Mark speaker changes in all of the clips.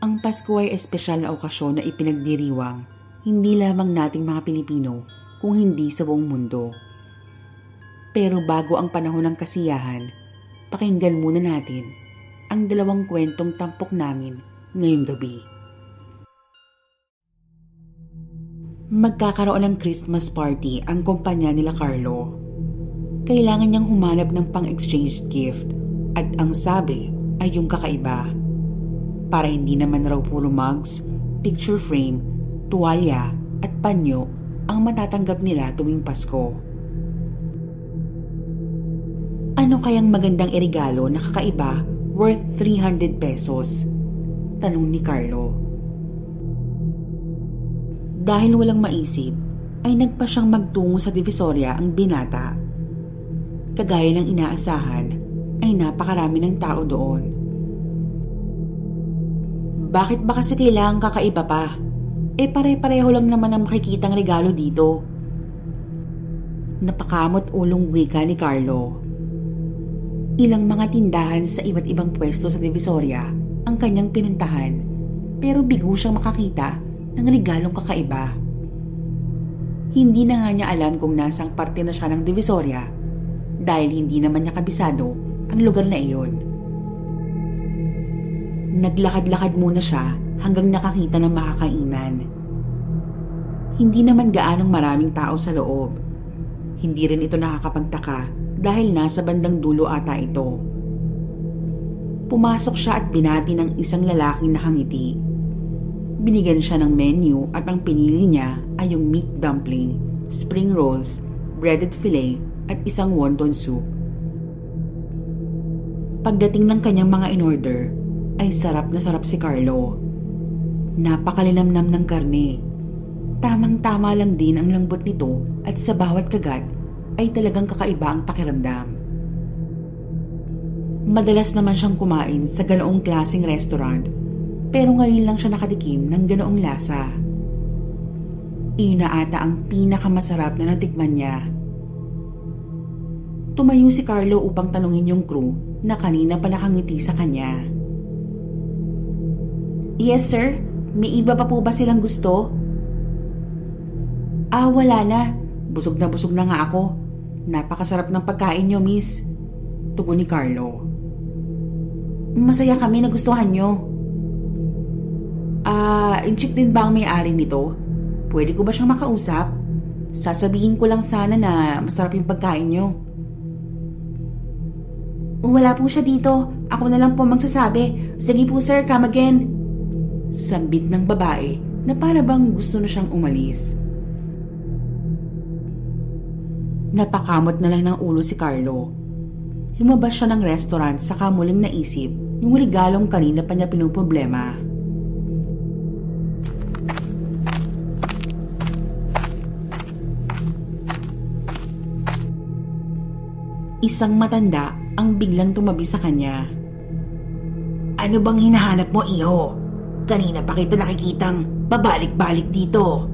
Speaker 1: Ang Pasko ay espesyal na okasyon na ipinagdiriwang hindi lamang nating mga Pilipino kung hindi sa buong mundo. Pero bago ang panahon ng kasiyahan, pakinggan muna natin ang dalawang kwentong tampok namin ngayong gabi. Magkakaroon ng Christmas party ang kumpanya nila Carlo. Kailangan niyang humanap ng pang-exchange gift at ang sabi ay yung kakaiba. Para hindi naman raw puro mugs, picture frame, tuwalya at panyo ang matatanggap nila tuwing Pasko. Ano kayang magandang irigalo na kakaiba worth 300 pesos? Tanong ni Carlo. Dahil walang maisip, ay nagpa siyang magtungo sa Divisoria ang binata. Kagaya ng inaasahan, ay napakarami ng tao doon. Bakit ba kasi kailangan kakaiba pa? Eh pare-pareho lang naman ang makikitang regalo dito. Napakamot ulong wika ni Carlo. Ilang mga tindahan sa iba't ibang pwesto sa Divisoria ang kanyang pinuntahan pero bigo siyang makakita ng regalong kakaiba. Hindi na nga niya alam kung nasang parte na siya ng Divisoria dahil hindi naman niya kabisado ang lugar na iyon. Naglakad-lakad muna siya hanggang nakakita ng makakainan. Hindi naman gaanong maraming tao sa loob. Hindi rin ito nakakapagtaka dahil nasa bandang dulo ata ito. Pumasok siya at binati ng isang lalaking nakangiti Binigyan siya ng menu at ang pinili niya ay yung meat dumpling, spring rolls, breaded fillet at isang wonton soup. Pagdating ng kanyang mga in-order, ay sarap na sarap si Carlo. Napakalinamnam ng karne. Tamang-tama lang din ang lambot nito at sa bawat kagat ay talagang kakaiba ang pakiramdam. Madalas naman siyang kumain sa ganoong klasing restaurant pero ngayon lang siya nakatikim ng ganoong lasa. Iyon na ata ang pinakamasarap na natikman niya. Tumayo si Carlo upang tanungin yung crew na kanina pa nakangiti sa kanya. Yes sir, may iba pa po ba silang gusto? Ah, wala na. Busog na busog na nga ako. Napakasarap ng pagkain nyo, miss. Tugon ni Carlo. Masaya kami na gustuhan nyo. Ah, uh, in-check din ba ang may-ari nito? Pwede ko ba siyang makausap? Sasabihin ko lang sana na masarap yung pagkain nyo. Wala po siya dito. Ako na lang po magsasabi. Sige po sir, come again. Sambit ng babae na para bang gusto na siyang umalis. Napakamot na lang ng ulo si Carlo. Lumabas siya ng restaurant sa kamuling naisip yung regalong kanina pa niya pinuproblema. problema. Isang matanda ang biglang tumabi sa kanya. Ano bang hinahanap mo, iho? Kanina pa kita nakikitang babalik-balik dito.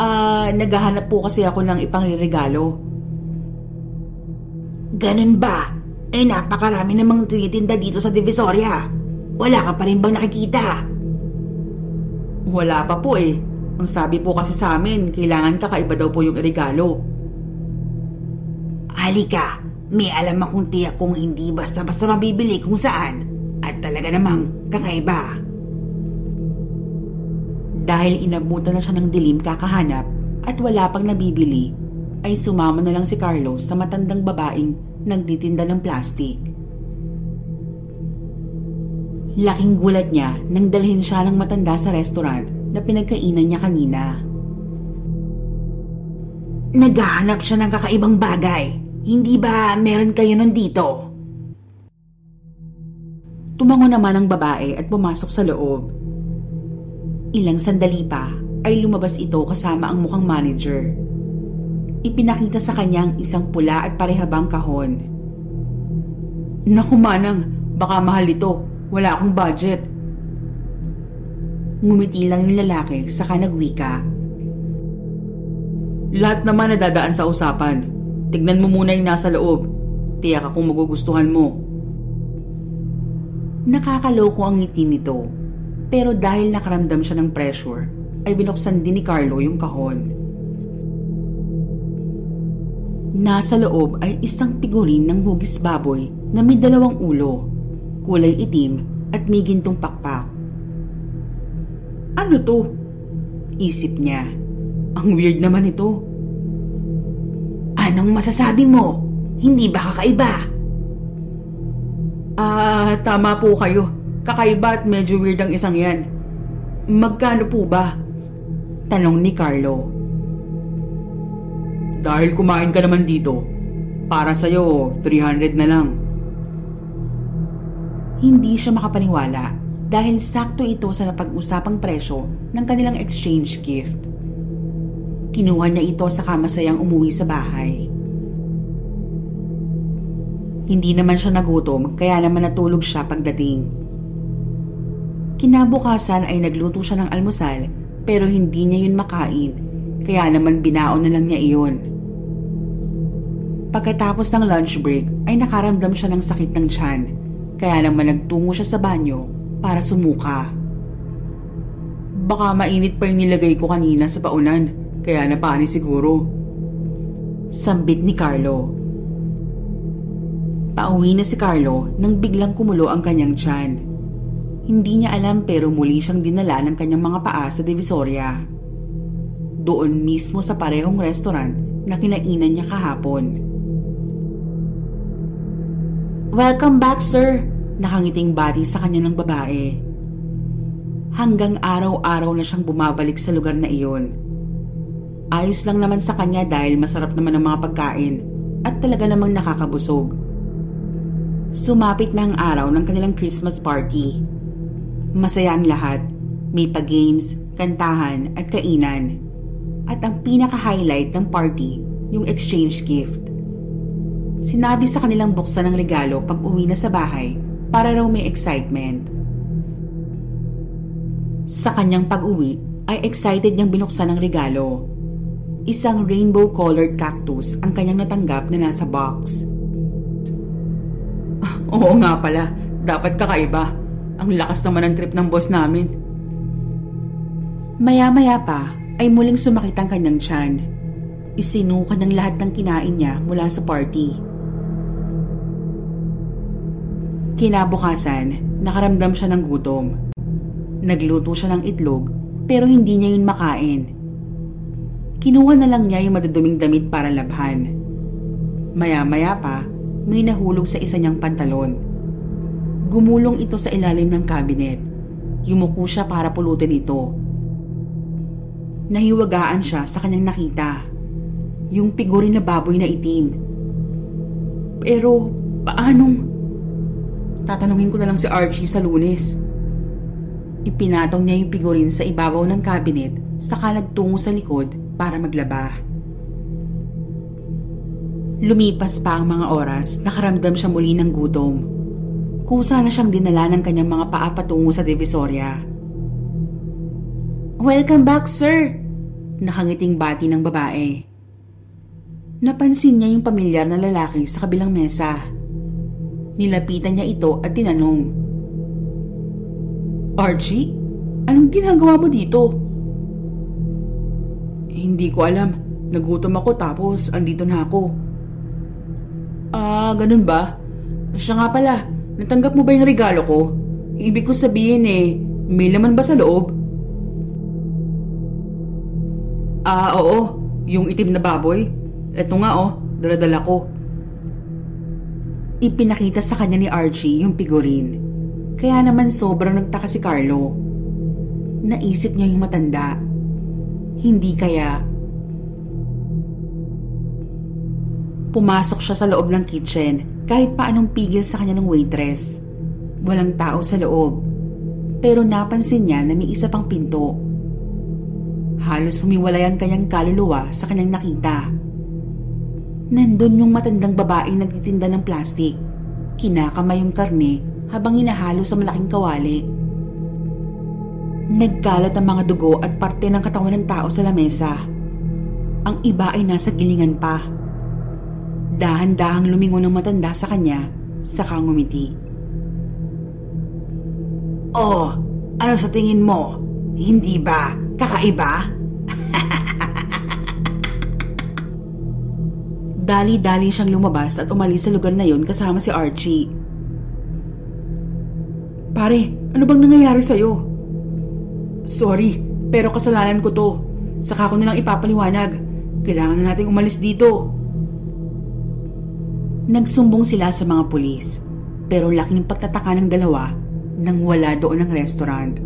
Speaker 1: Ah, uh, naghahanap po kasi ako ng ipangregalo. Ganun ba? Eh napakarami namang tinitinda dito sa Divisoria. Wala ka pa rin bang nakikita? Wala pa po eh. Ang sabi po kasi sa amin, kailangan kakaiba daw po yung regalo. Halika, may alam akong tiyak kung hindi basta-basta mabibili kung saan talaga namang kakaiba. Dahil inabutan na siya ng dilim kakahanap at wala pang nabibili, ay sumama na lang si Carlos sa matandang babaeng nagtitinda ng plastik. Laking gulat niya nang dalhin siya ng matanda sa restaurant na pinagkainan niya kanina. Naghahanap siya ng kakaibang bagay hindi ba meron kayo nun dito? Tumango naman ang babae at pumasok sa loob. Ilang sandali pa ay lumabas ito kasama ang mukhang manager. Ipinakita sa kanya ang isang pula at parehabang kahon. Naku manang, baka mahal ito. Wala akong budget. Ngumiti lang yung lalaki saka nagwika. Lahat naman nadadaan sa usapan. Tignan mo muna yung nasa loob. Tiyak akong magugustuhan mo. Nakakaloko ang ngiti nito. Pero dahil nakaramdam siya ng pressure, ay binuksan din ni Carlo yung kahon. Nasa loob ay isang figurin ng hugis baboy na may dalawang ulo, kulay itim at may gintong pakpak. Ano to? Isip niya. Ang weird naman ito. Anong masasabi mo? Hindi ba kakaiba? Ah, tama po kayo. Kakaiba at medyo weird ang isang yan. Magkano po ba? Tanong ni Carlo. Dahil kumain ka naman dito, para sa'yo, 300 na lang. Hindi siya makapaniwala dahil sakto ito sa napag-usapang presyo ng kanilang exchange gift. Kinuha niya ito sa kamasayang umuwi sa bahay. Hindi naman siya nagutom kaya naman natulog siya pagdating. Kinabukasan ay nagluto siya ng almusal pero hindi niya yun makain kaya naman binaon na lang niya iyon. Pagkatapos ng lunch break ay nakaramdam siya ng sakit ng tiyan kaya naman nagtungo siya sa banyo para sumuka. Baka mainit pa yung nilagay ko kanina sa paunan kaya napani siguro. Sambit ni Carlo. Pauwi na si Carlo nang biglang kumulo ang kanyang tiyan. Hindi niya alam pero muli siyang dinala ng kanyang mga paa sa Divisoria. Doon mismo sa parehong restaurant na kinainan niya kahapon. Welcome back, sir! Nakangiting bati sa kanya ng babae. Hanggang araw-araw na siyang bumabalik sa lugar na iyon. Ayos lang naman sa kanya dahil masarap naman ang mga pagkain at talaga namang nakakabusog. Sumapit na ang araw ng kanilang Christmas party. Masaya ang lahat. May pa-games, kantahan at kainan. At ang pinaka-highlight ng party, yung exchange gift. Sinabi sa kanilang buksan ng regalo pag uwi na sa bahay para raw may excitement. Sa kanyang pag-uwi ay excited niyang binuksan ang regalo. Isang rainbow-colored cactus ang kanyang natanggap na nasa box. Oo nga pala, dapat kakaiba. Ang lakas naman ng trip ng boss namin. Maya-maya pa ay muling sumakit ang kanyang tiyan. Isinuka ng lahat ng kinain niya mula sa party. Kinabukasan, nakaramdam siya ng gutom. Nagluto siya ng itlog pero hindi niya yun makain. Kinuha na lang niya yung maduduming damit para labhan. Maya-maya pa, may nahulog sa isa niyang pantalon. Gumulong ito sa ilalim ng cabinet. Yumuko siya para pulutin ito. Nahiwagaan siya sa kanyang nakita. Yung figurin na baboy na itim. Pero, paanong? Tatanungin ko na lang si Archie sa lunes. Ipinatong niya yung figurin sa ibabaw ng cabinet saka nagtungo sa likod para maglaba. Lumipas pa ang mga oras, nakaramdam siya muli ng gutom. Kusa na siyang dinala ng kanyang mga paa patungo sa Divisoria. Welcome back, sir! Nakangiting bati ng babae. Napansin niya yung pamilyar na lalaki sa kabilang mesa. Nilapitan niya ito at tinanong. Archie, anong ginagawa mo dito? Hindi ko alam. Nagutom ako tapos andito na ako. Ah, ganun ba? Siya nga pala, natanggap mo ba yung regalo ko? Ibig ko sabihin eh, may laman ba sa loob? Ah, oo. Yung itim na baboy. Eto nga oh, daladala ko. Ipinakita sa kanya ni Archie yung figurine. Kaya naman sobrang nagtaka si Carlo. Naisip niya yung matanda. Hindi kaya Pumasok siya sa loob ng kitchen kahit paanong pigil sa kanya ng waitress. Walang tao sa loob. Pero napansin niya na may isa pang pinto. Halos humiwalay ang kanyang kaluluwa sa kanyang nakita. Nandun yung matandang babaeng nagtitinda ng plastik. Kinakamay yung karne habang hinahalo sa malaking kawali. Nagkalat ang mga dugo at parte ng katawan ng tao sa lamesa. Ang iba ay nasa gilingan pa. Dahan-dahang lumingon ng matanda sa kanya, saka ngumiti. Oh, ano sa tingin mo? Hindi ba kakaiba? Dali-dali siyang lumabas at umalis sa lugar na yon kasama si Archie. Pare, ano bang nangyayari sa'yo? Sorry, pero kasalanan ko to. Saka ko nilang ipapaliwanag. Kailangan na nating umalis dito. Nagsumbong sila sa mga pulis, pero laking pagtataka ng dalawa nang wala doon ang restaurant.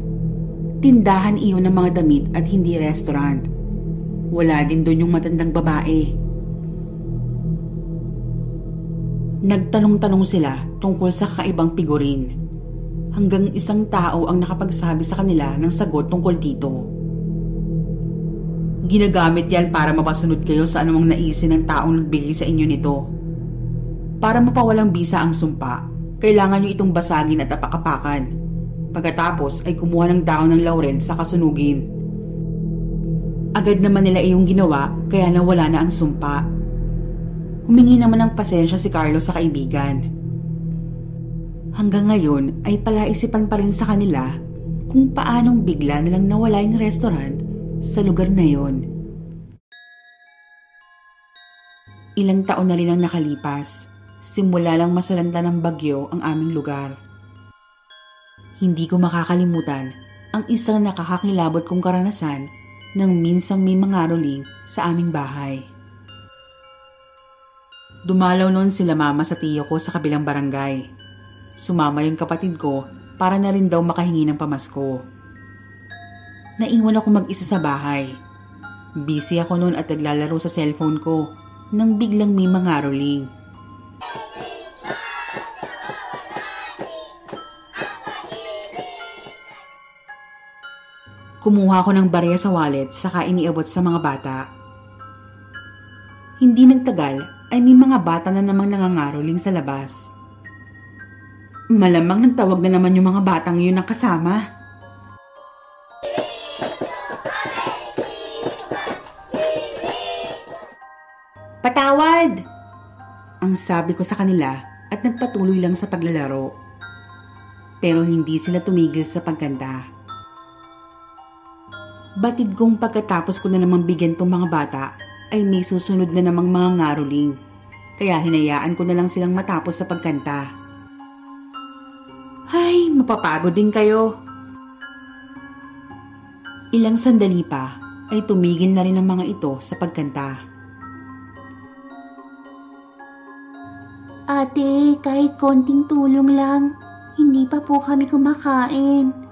Speaker 1: Tindahan iyon ng mga damit at hindi restaurant. Wala din doon yung matandang babae. Nagtanong-tanong sila tungkol sa kakaibang figurin. Hanggang isang tao ang nakapagsabi sa kanila ng sagot tungkol dito. Ginagamit yan para mapasunod kayo sa anumang naisin ng taong nagbigay sa inyo nito. Para mapawalang bisa ang sumpa, kailangan nyo itong basagin at apakapakan. Pagkatapos ay kumuha ng dahon ng laurel sa kasunugin. Agad naman nila iyong ginawa kaya nawala na ang sumpa Humingi naman ng pasensya si Carlo sa kaibigan. Hanggang ngayon ay palaisipan pa rin sa kanila kung paanong bigla nilang nawala yung restaurant sa lugar na yon. Ilang taon na rin ang nakalipas, simula lang masalanta ng bagyo ang aming lugar. Hindi ko makakalimutan ang isang nakakakilabot kong karanasan nang minsang may mga roling sa aming bahay. Dumalaw noon sila mama sa tiyo ko sa kabilang barangay. Sumama yung kapatid ko para na rin daw makahingi ng pamasko. Naiwan ako mag-isa sa bahay. Busy ako noon at naglalaro sa cellphone ko nang biglang may mga rolling. Kumuha ko ng barya sa wallet saka iniabot sa mga bata. Hindi nagtagal ay may mga bata na namang nangangaroling sa labas. Malamang nagtawag na naman yung mga batang yun ng kasama. Patawad! Ang sabi ko sa kanila at nagpatuloy lang sa paglalaro. Pero hindi sila tumigil sa pagkanta. Batid kong pagkatapos ko na namang bigyan tong mga bata ay may susunod na namang mga ngaruling. Kaya hinayaan ko na lang silang matapos sa pagkanta. Ay, mapapagod din kayo. Ilang sandali pa ay tumigil na rin ang mga ito sa pagkanta.
Speaker 2: Ate, kahit konting tulong lang, hindi pa po kami kumakain.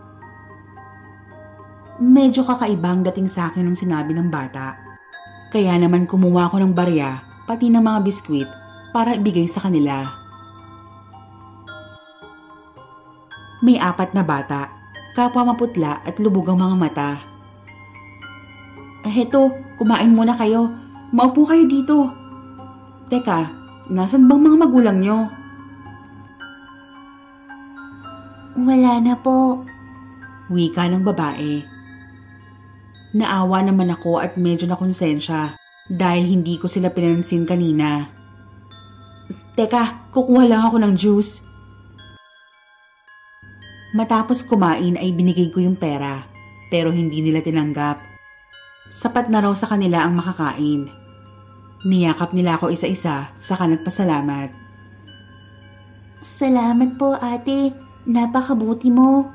Speaker 1: Medyo kakaibang dating sa akin ng sinabi ng bata. Kaya naman kumuha ko ng barya pati ng mga biskwit para ibigay sa kanila. May apat na bata, kapwa maputla at lubog ang mga mata. Heto, kumain muna kayo. Maupo kayo dito. Teka, nasan bang mga magulang nyo?
Speaker 2: Wala na po.
Speaker 1: Wika ng babae. Naawa naman ako at medyo nakonsensya dahil hindi ko sila pinansin kanina. Teka, kukuha lang ako ng juice. Matapos kumain ay binigay ko yung pera pero hindi nila tinanggap. Sapat na raw sa kanila ang makakain. Niyakap nila ako isa-isa saka nagpasalamat.
Speaker 2: Salamat po ate, napakabuti mo.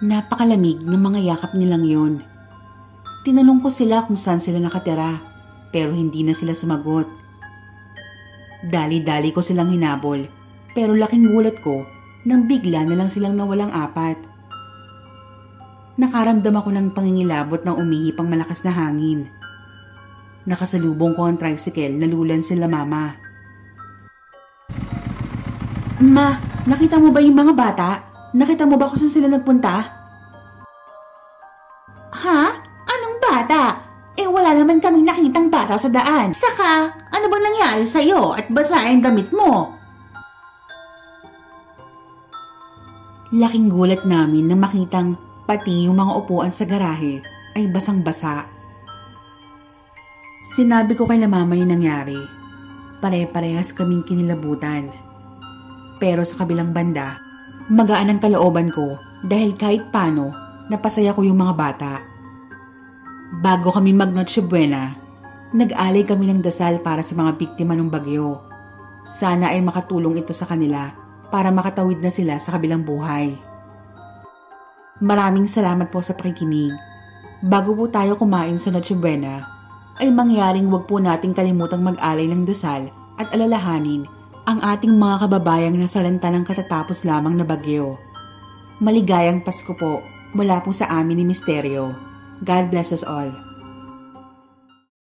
Speaker 1: Napakalamig ng mga yakap nilang yon. Tinanong ko sila kung saan sila nakatira, pero hindi na sila sumagot. Dali-dali ko silang hinabol, pero laking gulat ko nang bigla na lang silang nawalang apat. Nakaramdam ako ng pangingilabot ng umihip ang malakas na hangin. Nakasalubong ko ang tricycle na lulan sila mama. Ma, nakita mo ba yung mga bata? Nakita mo ba kung saan sila nagpunta?
Speaker 2: Ha? Anong bata? Eh wala naman kaming nakitang bata sa daan. Saka, ano bang nangyari sa'yo at basa ang damit mo?
Speaker 1: Laking gulat namin na makitang pati yung mga upuan sa garahe ay basang-basa. Sinabi ko kay la mama yung nangyari. Pare-parehas kaming kinilabutan. Pero sa kabilang banda, Magaan ang kalooban ko dahil kahit paano, napasaya ko yung mga bata. Bago kami mag Noche Buena, nag-alay kami ng dasal para sa mga biktima ng bagyo. Sana ay makatulong ito sa kanila para makatawid na sila sa kabilang buhay. Maraming salamat po sa pakikinig. Bago po tayo kumain sa Noche Buena, ay mangyaring wag po nating kalimutang mag-alay ng dasal at alalahanin ang ating mga kababayang nasalanta ng katatapos lamang na bagyo. Maligayang Pasko po mula po sa amin ni Misteryo. God bless us all.